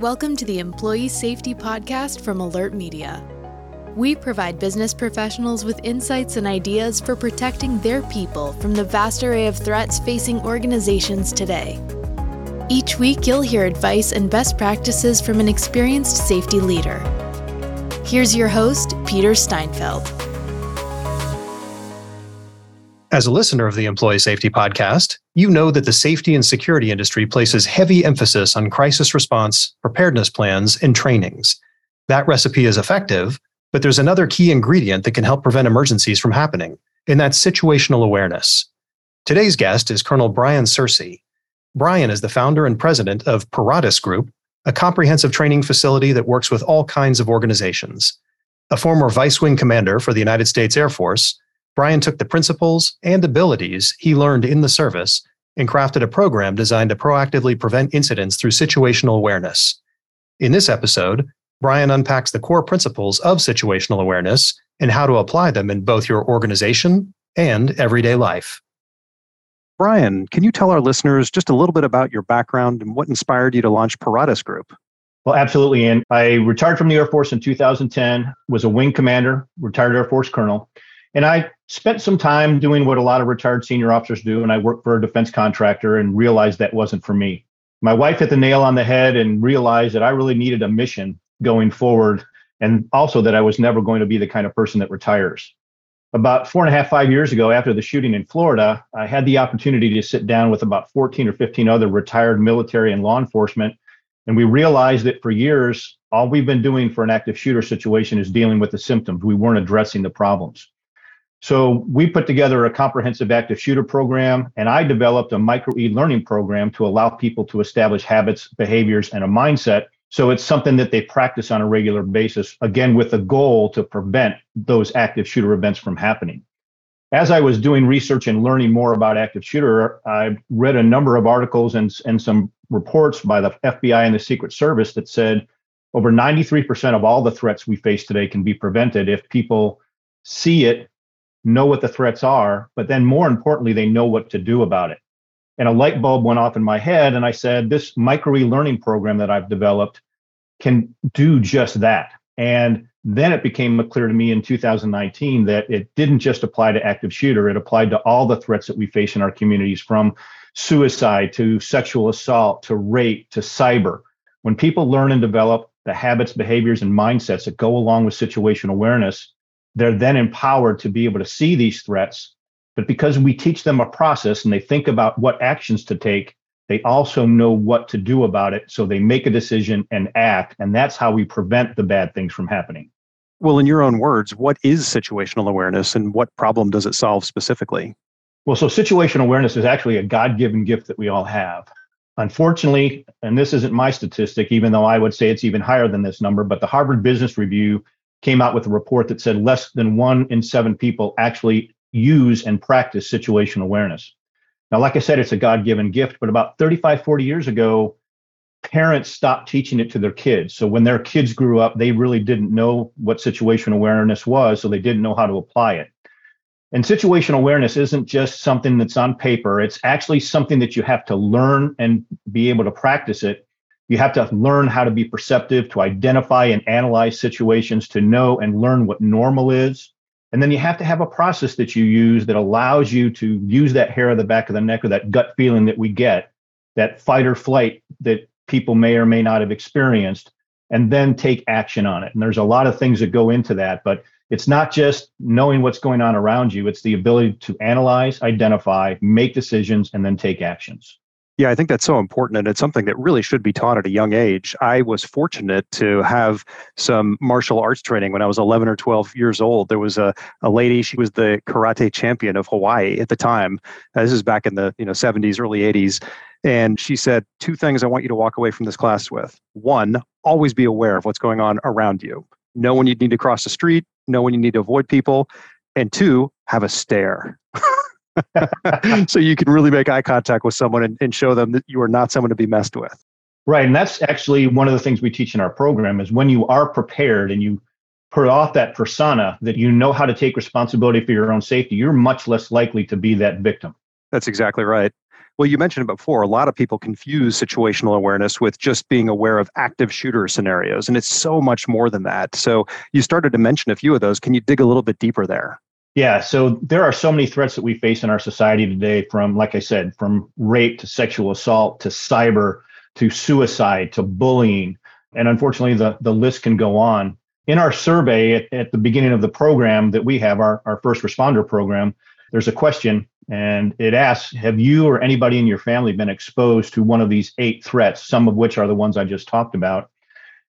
Welcome to the Employee Safety Podcast from AlertMedia. We provide business professionals with insights and ideas for protecting their people from the vast array of threats facing organizations today. Each week, you'll hear advice and best practices from an experienced safety leader. Here's your host, Peter Steinfeld. As a listener of the Employee Safety Podcast, you know that the safety and security industry places heavy emphasis on crisis response, preparedness plans, and trainings. That recipe is effective, but there's another key ingredient that can help prevent emergencies from happening, and that's situational awareness. Today's guest is Colonel Brian Searcy. Brian is the founder and president of Paratus Group, a comprehensive training facility that works with all kinds of organizations. A former vice wing commander for the United States Air Force, Brian took the principles and abilities he learned in the service and crafted a program designed to proactively prevent incidents through situational awareness. In this episode, Brian unpacks the core principles of situational awareness and how to apply them in both your organization and everyday life. Brian, can you tell our listeners just a little bit about your background and what inspired you to launch Paratus Group? Well, absolutely. And I retired from the Air Force in 2010, was a wing commander, retired Air Force colonel. And I spent some time doing what a lot of retired senior officers do. And I worked for a defense contractor and realized that wasn't for me. My wife hit the nail on the head and realized that I really needed a mission going forward. And also that I was never going to be the kind of person that retires. About four and a half, five years ago, after the shooting in Florida, I had the opportunity to sit down with about 14 or 15 other retired military and law enforcement. And we realized that for years, all we've been doing for an active shooter situation is dealing with the symptoms. We weren't addressing the problems. So we put together a comprehensive active shooter program, and I developed a micro e learning program to allow people to establish habits, behaviors, and a mindset. So it's something that they practice on a regular basis, again, with the goal to prevent those active shooter events from happening. As I was doing research and learning more about active shooter, I read a number of articles and, and some reports by the FBI and the Secret Service that said over 93% of all the threats we face today can be prevented if people see it know what the threats are, but then more importantly, they know what to do about it. And a light bulb went off in my head, and I said, This micro e learning program that I've developed can do just that. And then it became clear to me in 2019 that it didn't just apply to active shooter, it applied to all the threats that we face in our communities from suicide to sexual assault to rape to cyber. When people learn and develop the habits, behaviors, and mindsets that go along with situational awareness, they're then empowered to be able to see these threats. But because we teach them a process and they think about what actions to take, they also know what to do about it. So they make a decision and act. And that's how we prevent the bad things from happening. Well, in your own words, what is situational awareness and what problem does it solve specifically? Well, so situational awareness is actually a God given gift that we all have. Unfortunately, and this isn't my statistic, even though I would say it's even higher than this number, but the Harvard Business Review came out with a report that said less than one in seven people actually use and practice situational awareness. Now, like I said, it's a God given gift, but about 35, 40 years ago, parents stopped teaching it to their kids. So when their kids grew up, they really didn't know what situational awareness was, so they didn't know how to apply it. And situational awareness isn't just something that's on paper, it's actually something that you have to learn and be able to practice it you have to learn how to be perceptive, to identify and analyze situations, to know and learn what normal is. And then you have to have a process that you use that allows you to use that hair of the back of the neck or that gut feeling that we get, that fight or flight that people may or may not have experienced, and then take action on it. And there's a lot of things that go into that, but it's not just knowing what's going on around you, it's the ability to analyze, identify, make decisions, and then take actions. Yeah, I think that's so important. And it's something that really should be taught at a young age. I was fortunate to have some martial arts training when I was 11 or 12 years old. There was a, a lady, she was the karate champion of Hawaii at the time. Uh, this is back in the you know 70s, early 80s. And she said, two things I want you to walk away from this class with. One, always be aware of what's going on around you. Know when you need to cross the street, know when you need to avoid people. And two, have a stare. so you can really make eye contact with someone and, and show them that you are not someone to be messed with. Right. And that's actually one of the things we teach in our program is when you are prepared and you put off that persona that you know how to take responsibility for your own safety, you're much less likely to be that victim. That's exactly right. Well, you mentioned it before. A lot of people confuse situational awareness with just being aware of active shooter scenarios, and it's so much more than that. So, you started to mention a few of those. Can you dig a little bit deeper there? Yeah, so there are so many threats that we face in our society today from, like I said, from rape to sexual assault to cyber to suicide to bullying. And unfortunately, the, the list can go on. In our survey at, at the beginning of the program that we have, our, our first responder program, there's a question and it asks Have you or anybody in your family been exposed to one of these eight threats, some of which are the ones I just talked about?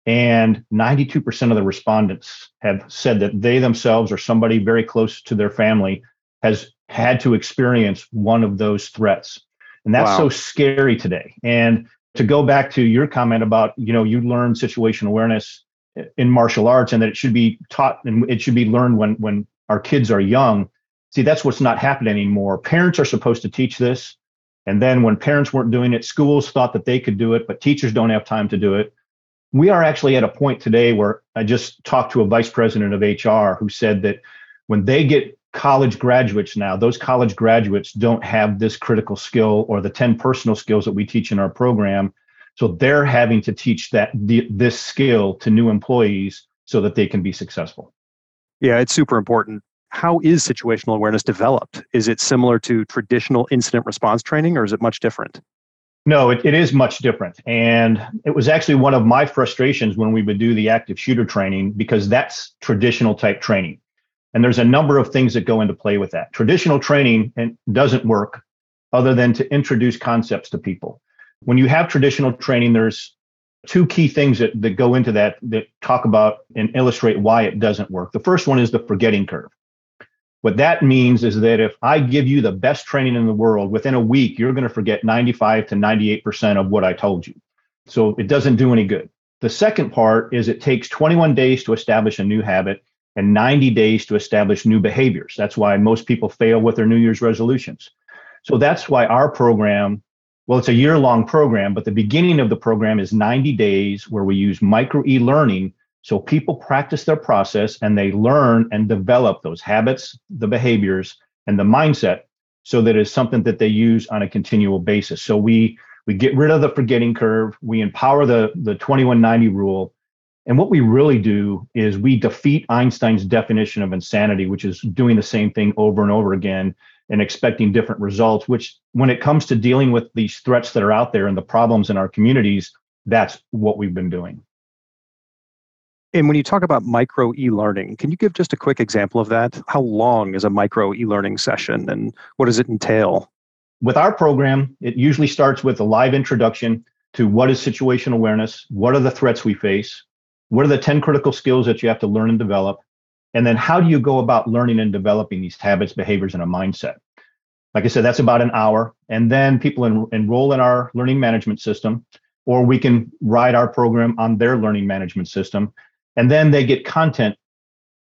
And 92% of the respondents have said that they themselves or somebody very close to their family has had to experience one of those threats. And that's wow. so scary today. And to go back to your comment about, you know, you learn situation awareness in martial arts and that it should be taught and it should be learned when when our kids are young See, that's what's not happening anymore. Parents are supposed to teach this. And then when parents weren't doing it, schools thought that they could do it, but teachers don't have time to do it. We are actually at a point today where I just talked to a vice president of HR who said that when they get college graduates now, those college graduates don't have this critical skill or the 10 personal skills that we teach in our program. So they're having to teach that this skill to new employees so that they can be successful. Yeah, it's super important how is situational awareness developed? Is it similar to traditional incident response training or is it much different? No, it, it is much different. And it was actually one of my frustrations when we would do the active shooter training because that's traditional type training. And there's a number of things that go into play with that. Traditional training doesn't work other than to introduce concepts to people. When you have traditional training, there's two key things that, that go into that that talk about and illustrate why it doesn't work. The first one is the forgetting curve. What that means is that if I give you the best training in the world, within a week, you're going to forget 95 to 98% of what I told you. So it doesn't do any good. The second part is it takes 21 days to establish a new habit and 90 days to establish new behaviors. That's why most people fail with their New Year's resolutions. So that's why our program, well, it's a year long program, but the beginning of the program is 90 days where we use micro e learning so people practice their process and they learn and develop those habits, the behaviors, and the mindset so that it's something that they use on a continual basis. So we we get rid of the forgetting curve, we empower the the 2190 rule. And what we really do is we defeat Einstein's definition of insanity, which is doing the same thing over and over again and expecting different results, which when it comes to dealing with these threats that are out there and the problems in our communities, that's what we've been doing. And when you talk about micro e learning, can you give just a quick example of that? How long is a micro e learning session and what does it entail? With our program, it usually starts with a live introduction to what is situation awareness, what are the threats we face, what are the 10 critical skills that you have to learn and develop, and then how do you go about learning and developing these habits, behaviors, and a mindset. Like I said, that's about an hour. And then people en- enroll in our learning management system, or we can ride our program on their learning management system and then they get content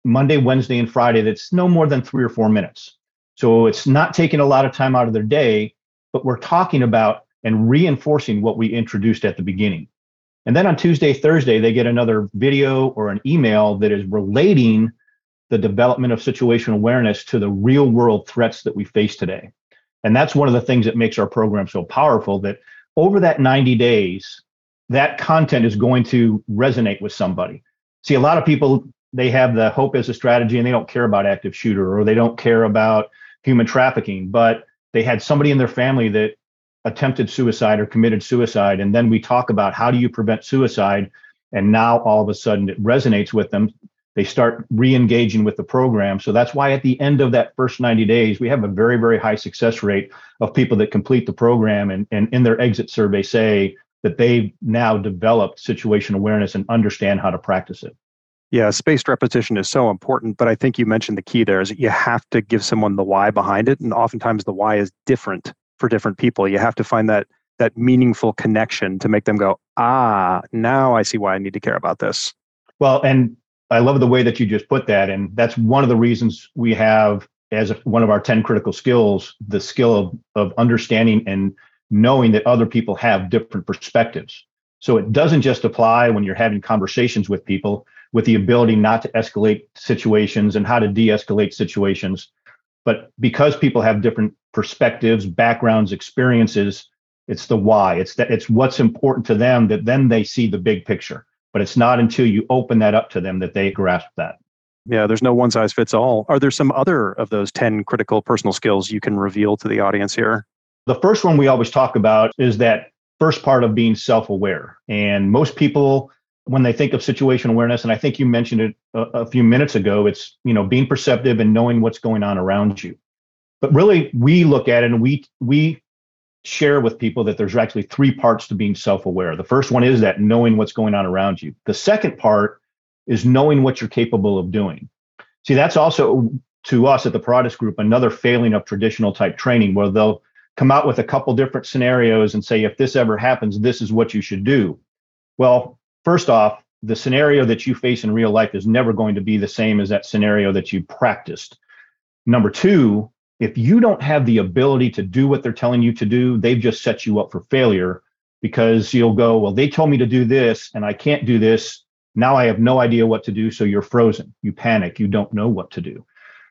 Monday, Wednesday, and Friday that's no more than three or four minutes. So it's not taking a lot of time out of their day, but we're talking about and reinforcing what we introduced at the beginning. And then on Tuesday, Thursday, they get another video or an email that is relating the development of situational awareness to the real world threats that we face today. And that's one of the things that makes our program so powerful that over that 90 days, that content is going to resonate with somebody see a lot of people they have the hope as a strategy and they don't care about active shooter or they don't care about human trafficking but they had somebody in their family that attempted suicide or committed suicide. And then we talk about how do you prevent suicide? And now all of a sudden it resonates with them. They start re-engaging with the program. So that's why at the end of that first 90 days we have a very very high success rate of people that complete the program and, and in their exit survey say that they've now developed situation awareness and understand how to practice it. Yeah, spaced repetition is so important, but I think you mentioned the key there is that you have to give someone the why behind it, and oftentimes the why is different for different people. You have to find that that meaningful connection to make them go, ah, now I see why I need to care about this. Well, and I love the way that you just put that, and that's one of the reasons we have as one of our 10 critical skills the skill of, of understanding and knowing that other people have different perspectives. So it doesn't just apply when you're having conversations with people with the ability not to escalate situations and how to de escalate situations. But because people have different perspectives, backgrounds, experiences, it's the why. It's that it's what's important to them that then they see the big picture. But it's not until you open that up to them that they grasp that. Yeah, there's no one size fits all. Are there some other of those 10 critical personal skills you can reveal to the audience here? The first one we always talk about is that first part of being self aware. And most people, when they think of situation awareness, and I think you mentioned it a, a, few minutes ago, it's you know being perceptive and knowing what's going on around you. But really, we look at it and we we share with people that there's actually three parts to being self aware. The first one is that knowing what's going on around you. The second part is knowing what you're capable of doing. See, that's also to us at the Paratus Group another failing of traditional type training where they'll come out with a couple different scenarios and say, if this ever happens, this is what you should do. Well, first off, the scenario that you face in real life is never going to be the same as that scenario that you practiced. Number two, if you don't have the ability to do what they're telling you to do, they've just set you up for failure because you'll go, well, they told me to do this and I can't do this. Now I have no idea what to do. So you're frozen. You panic. You don't know what to do.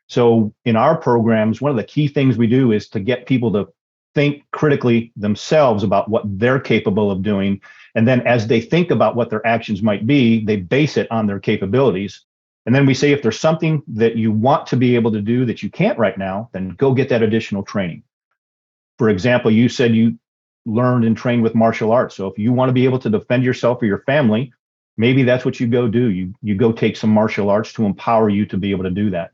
So in our programs, one of the key things we do is to get people to think critically themselves about what they're capable of doing. And then as they think about what their actions might be, they base it on their capabilities. And then we say if there's something that you want to be able to do that you can't right now, then go get that additional training. For example, you said you learned and trained with martial arts. So if you want to be able to defend yourself or your family, maybe that's what you go do. You you go take some martial arts to empower you to be able to do that.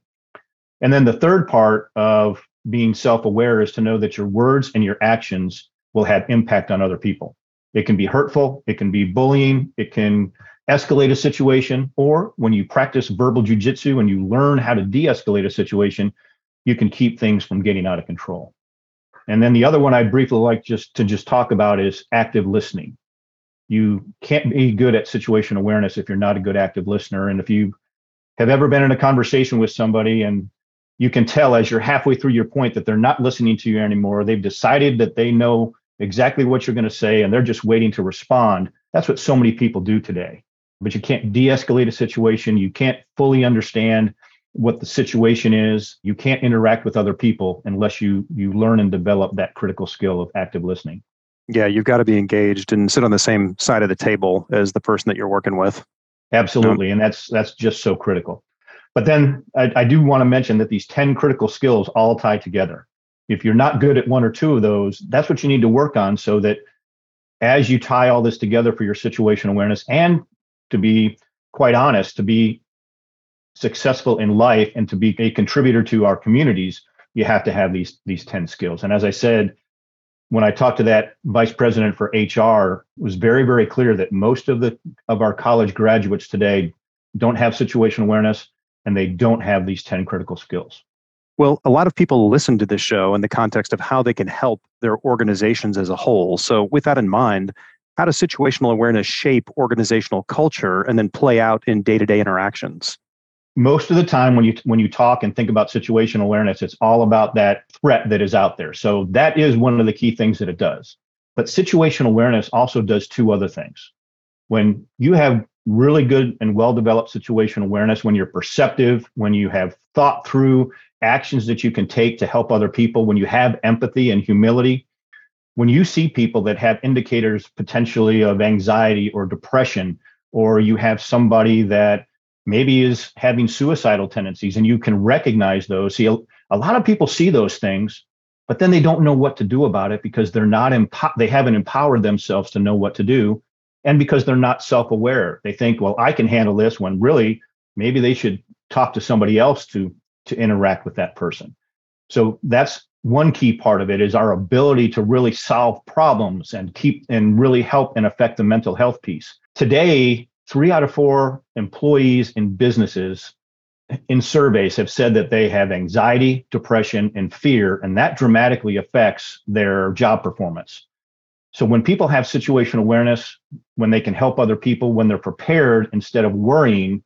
And then the third part of being self-aware is to know that your words and your actions will have impact on other people. It can be hurtful, it can be bullying, it can escalate a situation, or when you practice verbal jujitsu and you learn how to de-escalate a situation, you can keep things from getting out of control. And then the other one I'd briefly like just to just talk about is active listening. You can't be good at situation awareness if you're not a good active listener. And if you have ever been in a conversation with somebody and you can tell as you're halfway through your point that they're not listening to you anymore, they've decided that they know exactly what you're going to say and they're just waiting to respond. That's what so many people do today. But you can't de-escalate a situation. You can't fully understand what the situation is. You can't interact with other people unless you you learn and develop that critical skill of active listening. Yeah you've got to be engaged and sit on the same side of the table as the person that you're working with. Absolutely and that's that's just so critical but then I, I do want to mention that these 10 critical skills all tie together if you're not good at one or two of those that's what you need to work on so that as you tie all this together for your situation awareness and to be quite honest, to be successful in life and to be a contributor to our communities, you have to have these these 10 skills. And as I said, when I talked to that vice president for HR, it was very, very clear that most of the of our college graduates today don't have situation awareness and they don't have these 10 critical skills. Well, a lot of people listen to this show in the context of how they can help their organizations as a whole. So, with that in mind, how does situational awareness shape organizational culture and then play out in day-to-day interactions most of the time when you when you talk and think about situational awareness it's all about that threat that is out there so that is one of the key things that it does but situational awareness also does two other things when you have really good and well developed situational awareness when you're perceptive when you have thought through actions that you can take to help other people when you have empathy and humility. When you see people that have indicators potentially of anxiety or depression, or you have somebody that maybe is having suicidal tendencies and you can recognize those, see, a, a lot of people see those things, but then they don't know what to do about it because they're not empo- they haven't empowered themselves to know what to do and because they're not self-aware they think well i can handle this when really maybe they should talk to somebody else to to interact with that person so that's one key part of it is our ability to really solve problems and keep and really help and affect the mental health piece. Today, three out of four employees in businesses in surveys have said that they have anxiety, depression, and fear, and that dramatically affects their job performance. So when people have situational awareness, when they can help other people, when they're prepared instead of worrying,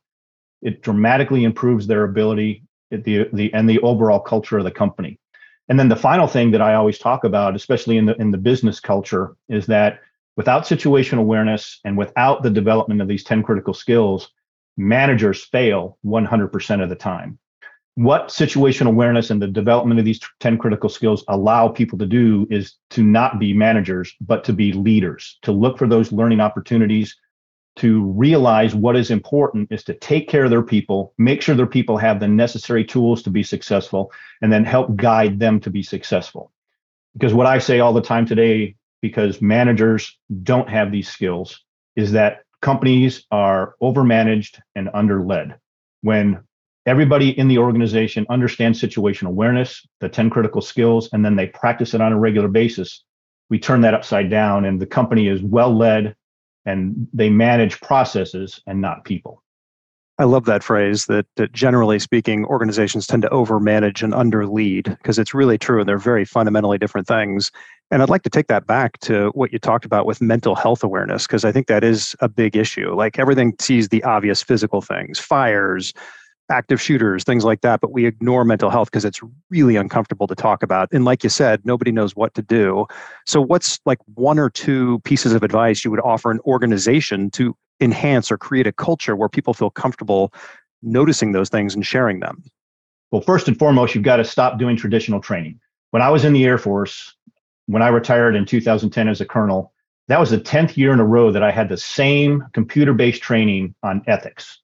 it dramatically improves their ability the, the and the overall culture of the company. And then the final thing that I always talk about, especially in the in the business culture, is that without situational awareness and without the development of these 10 critical skills, managers fail 100% of the time. What situational awareness and the development of these 10 critical skills allow people to do is to not be managers, but to be leaders, to look for those learning opportunities, to realize what is important is to take care of their people, make sure their people have the necessary tools to be successful, and then help guide them to be successful. Because what I say all the time today, because managers don't have these skills, is that companies are overmanaged and underled. When everybody in the organization understands situational awareness, the 10 critical skills, and then they practice it on a regular basis, we turn that upside down and the company is well led and they manage processes and not people. I love that phrase that, that generally speaking, organizations tend to overmanage and underlead because it's really true and they're very fundamentally different things. And I'd like to take that back to what you talked about with mental health awareness because I think that is a big issue. Like everything sees the obvious physical things, fires, active shooters, things like that, but we ignore mental health because it's really uncomfortable to talk about. And like you said, nobody knows what to do. So, what's like one or two pieces of advice you would offer an organization to enhance or create a culture where people feel comfortable noticing those things and sharing them? Well, first and foremost, you've got to stop doing traditional training. When I was in the Air Force, when I retired in 2010 as a colonel, that was the 10th year in a row that I had the same computer based training on ethics.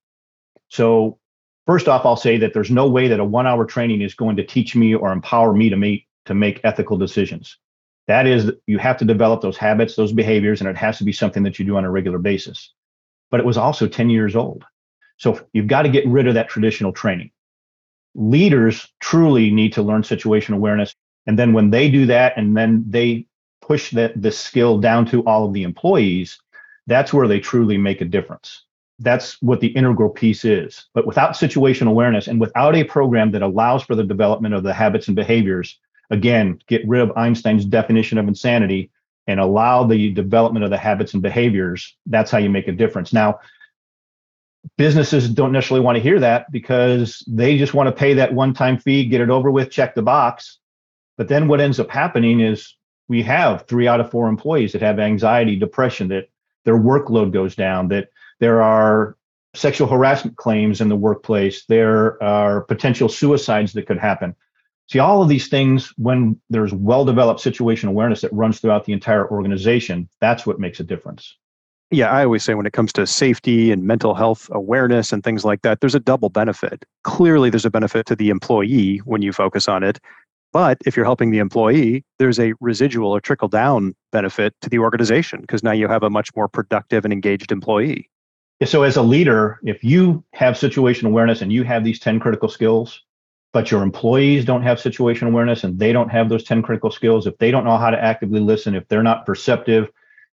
So First off, I'll say that there's no way that a one hour training is going to teach me or empower me to make, to make ethical decisions. That is, you have to develop those habits, those behaviors, and it has to be something that you do on a regular basis. But it was also 10 years old. So you've got to get rid of that traditional training. Leaders truly need to learn situation awareness. And then when they do that and then they push that the skill down to all of the employees, that's where they truly make a difference that's what the integral piece is. But without situational awareness and without a program that allows for the development of the habits and behaviors, again, get rid of Einstein's definition of insanity and allow the development of the habits and behaviors, that's how you make a difference. Now, businesses don't necessarily want to hear that because they just want to pay that one time fee, get it over with, check the box. But then what ends up happening is we have three out of four employees that have anxiety, depression, that their workload goes down, that there are sexual harassment claims in the workplace. There are potential suicides that could happen. See, all of these things, when there's well developed situation awareness that runs throughout the entire organization, that's what makes a difference. Yeah, I always say when it comes to safety and mental health awareness and things like that, there's a double benefit. Clearly, there's a benefit to the employee when you focus on it. But if you're helping the employee, there's a residual or trickle down benefit to the organization because now you have a much more productive and engaged employee. So, as a leader, if you have situation awareness and you have these 10 critical skills, but your employees don't have situation awareness and they don't have those 10 critical skills, if they don't know how to actively listen, if they're not perceptive,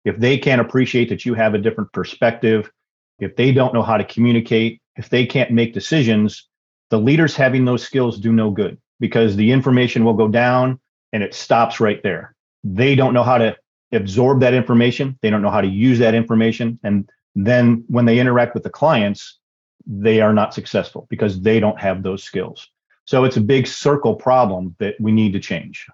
if they can't appreciate that you have a different perspective, if they don't know how to communicate, if they can't make decisions, the leaders having those skills do no good because the information will go down and it stops right there. They don't know how to absorb that information, they don't know how to use that information, and then when they interact with the clients, they are not successful because they don't have those skills. So it's a big circle problem that we need to change.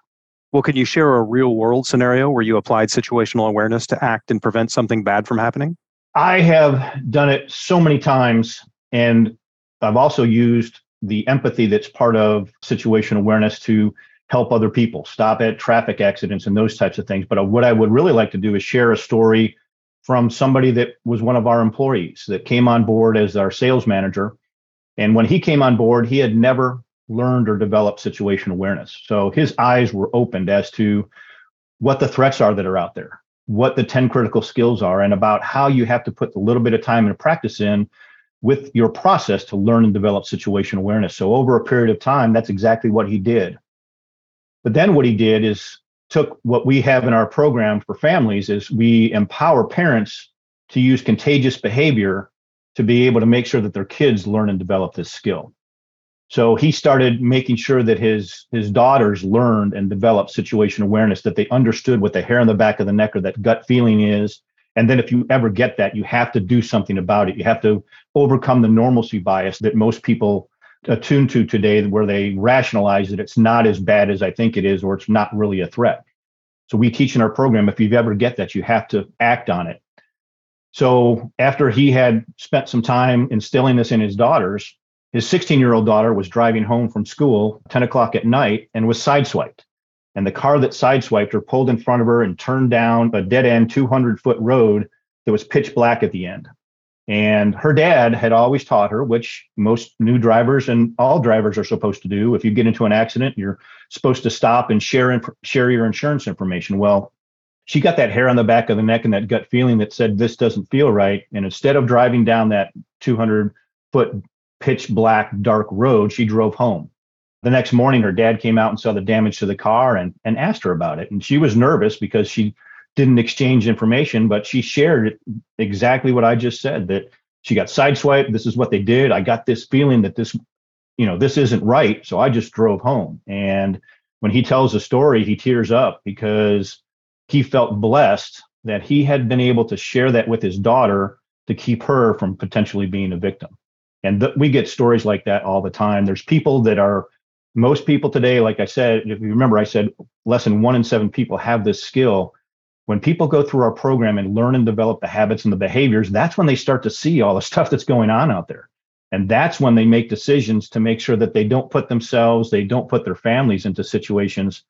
Well, can you share a real world scenario where you applied situational awareness to act and prevent something bad from happening? I have done it so many times. And I've also used the empathy that's part of situational awareness to help other people stop at traffic accidents and those types of things. But uh, what I would really like to do is share a story from somebody that was one of our employees that came on board as our sales manager. And when he came on board, he had never learned or developed situation awareness. So his eyes were opened as to what the threats are that are out there, what the 10 critical skills are, and about how you have to put a little bit of time and practice in with your process to learn and develop situation awareness. So over a period of time, that's exactly what he did. But then what he did is took what we have in our program for families is we empower parents to use contagious behavior to be able to make sure that their kids learn and develop this skill. So he started making sure that his his daughters learned and developed situation awareness, that they understood what the hair on the back of the neck or that gut feeling is. And then if you ever get that, you have to do something about it. You have to overcome the normalcy bias that most people attuned to today where they rationalize that it's not as bad as I think it is, or it's not really a threat. So we teach in our program if you ever get that, you have to act on it. So after he had spent some time instilling this in his daughters, his 16 year old daughter was driving home from school 10 o'clock at night and was sideswiped. And the car that sideswiped her pulled in front of her and turned down a dead end 200 foot road that was pitch black at the end. And her dad had always taught her, which most new drivers and all drivers are supposed to do. If you get into an accident, you're supposed to stop and share share your insurance information. Well, she got that hair on the back of the neck and that gut feeling that said this doesn't feel right. And instead of driving down that 200 foot pitch black dark road, she drove home. The next morning, her dad came out and saw the damage to the car and, and asked her about it. And she was nervous because she didn't exchange information, but she shared exactly what I just said that she got sideswiped. This is what they did. I got this feeling that this, you know, this isn't right. So I just drove home. And when he tells the story, he tears up because he felt blessed that he had been able to share that with his daughter to keep her from potentially being a victim. And th- we get stories like that all the time. There's people that are, most people today, like I said, if you remember, I said less than one in seven people have this skill. When people go through our program and learn and develop the habits and the behaviors, that's when they start to see all the stuff that's going on out there. And that's when they make decisions to make sure that they don't put themselves, they don't put their families into situations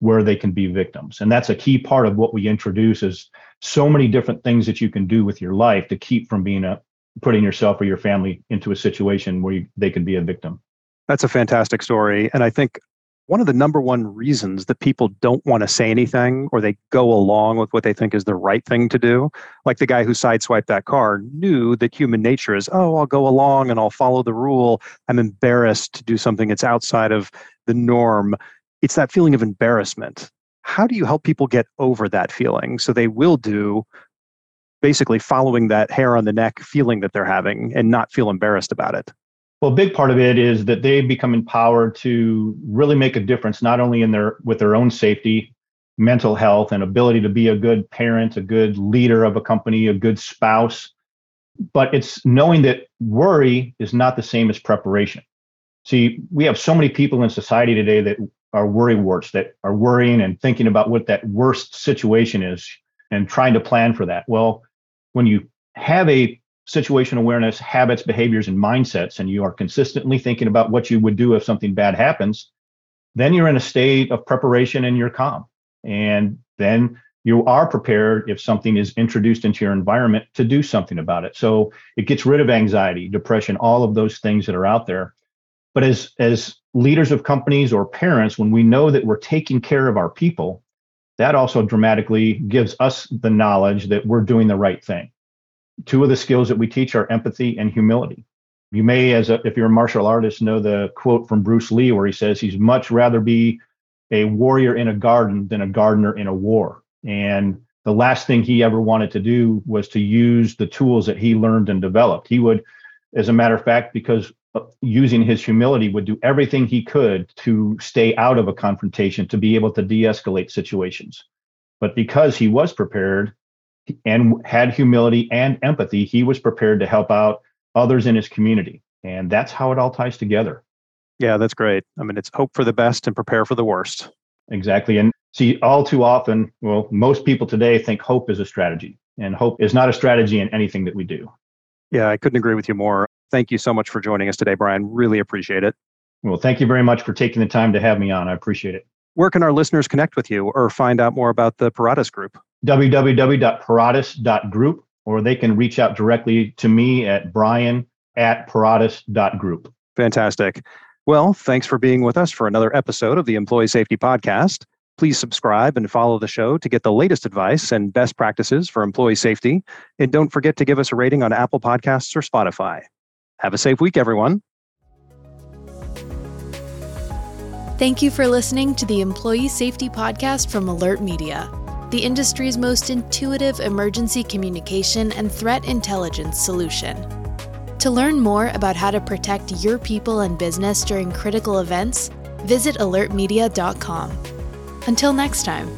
where they can be victims. And that's a key part of what we introduce is so many different things that you can do with your life to keep from being a putting yourself or your family into a situation where you, they could be a victim. That's a fantastic story. And I think one of the number one reasons that people don't want to say anything or they go along with what they think is the right thing to do, like the guy who sideswiped that car, knew that human nature is, oh, I'll go along and I'll follow the rule. I'm embarrassed to do something that's outside of the norm. It's that feeling of embarrassment. How do you help people get over that feeling so they will do basically following that hair on the neck feeling that they're having and not feel embarrassed about it? Well, a big part of it is that they become empowered to really make a difference, not only in their with their own safety, mental health, and ability to be a good parent, a good leader of a company, a good spouse, but it's knowing that worry is not the same as preparation. See, we have so many people in society today that are worry warts, that are worrying and thinking about what that worst situation is and trying to plan for that. Well, when you have a situation awareness, habits, behaviors, and mindsets, and you are consistently thinking about what you would do if something bad happens, then you're in a state of preparation and you're calm. And then you are prepared if something is introduced into your environment to do something about it. So it gets rid of anxiety, depression, all of those things that are out there. But as as leaders of companies or parents, when we know that we're taking care of our people, that also dramatically gives us the knowledge that we're doing the right thing. Two of the skills that we teach are empathy and humility. You may, as a, if you're a martial artist, know the quote from Bruce Lee where he says he's much rather be a warrior in a garden than a gardener in a war. And the last thing he ever wanted to do was to use the tools that he learned and developed. He would, as a matter of fact, because uh, using his humility, would do everything he could to stay out of a confrontation, to be able to de escalate situations. But because he was prepared and had humility and empathy, he was prepared to help out others in his community. And that's how it all ties together. Yeah, that's great. I mean, it's hope for the best and prepare for the worst. Exactly. And see, all too often, well, most people today think hope is a strategy, and hope is not a strategy in anything that we do. Yeah, I couldn't agree with you more. Thank you so much for joining us today, Brian. Really appreciate it. Well, thank you very much for taking the time to have me on. I appreciate it. Where can our listeners connect with you or find out more about the Paratus Group? www.paratus.group, or they can reach out directly to me at brian at paratus.group. Fantastic. Well, thanks for being with us for another episode of the Employee Safety Podcast. Please subscribe and follow the show to get the latest advice and best practices for employee safety. And don't forget to give us a rating on Apple Podcasts or Spotify. Have a safe week, everyone. Thank you for listening to the Employee Safety Podcast from AlertMedia, the industry's most intuitive emergency communication and threat intelligence solution. To learn more about how to protect your people and business during critical events, visit alertmedia.com. Until next time.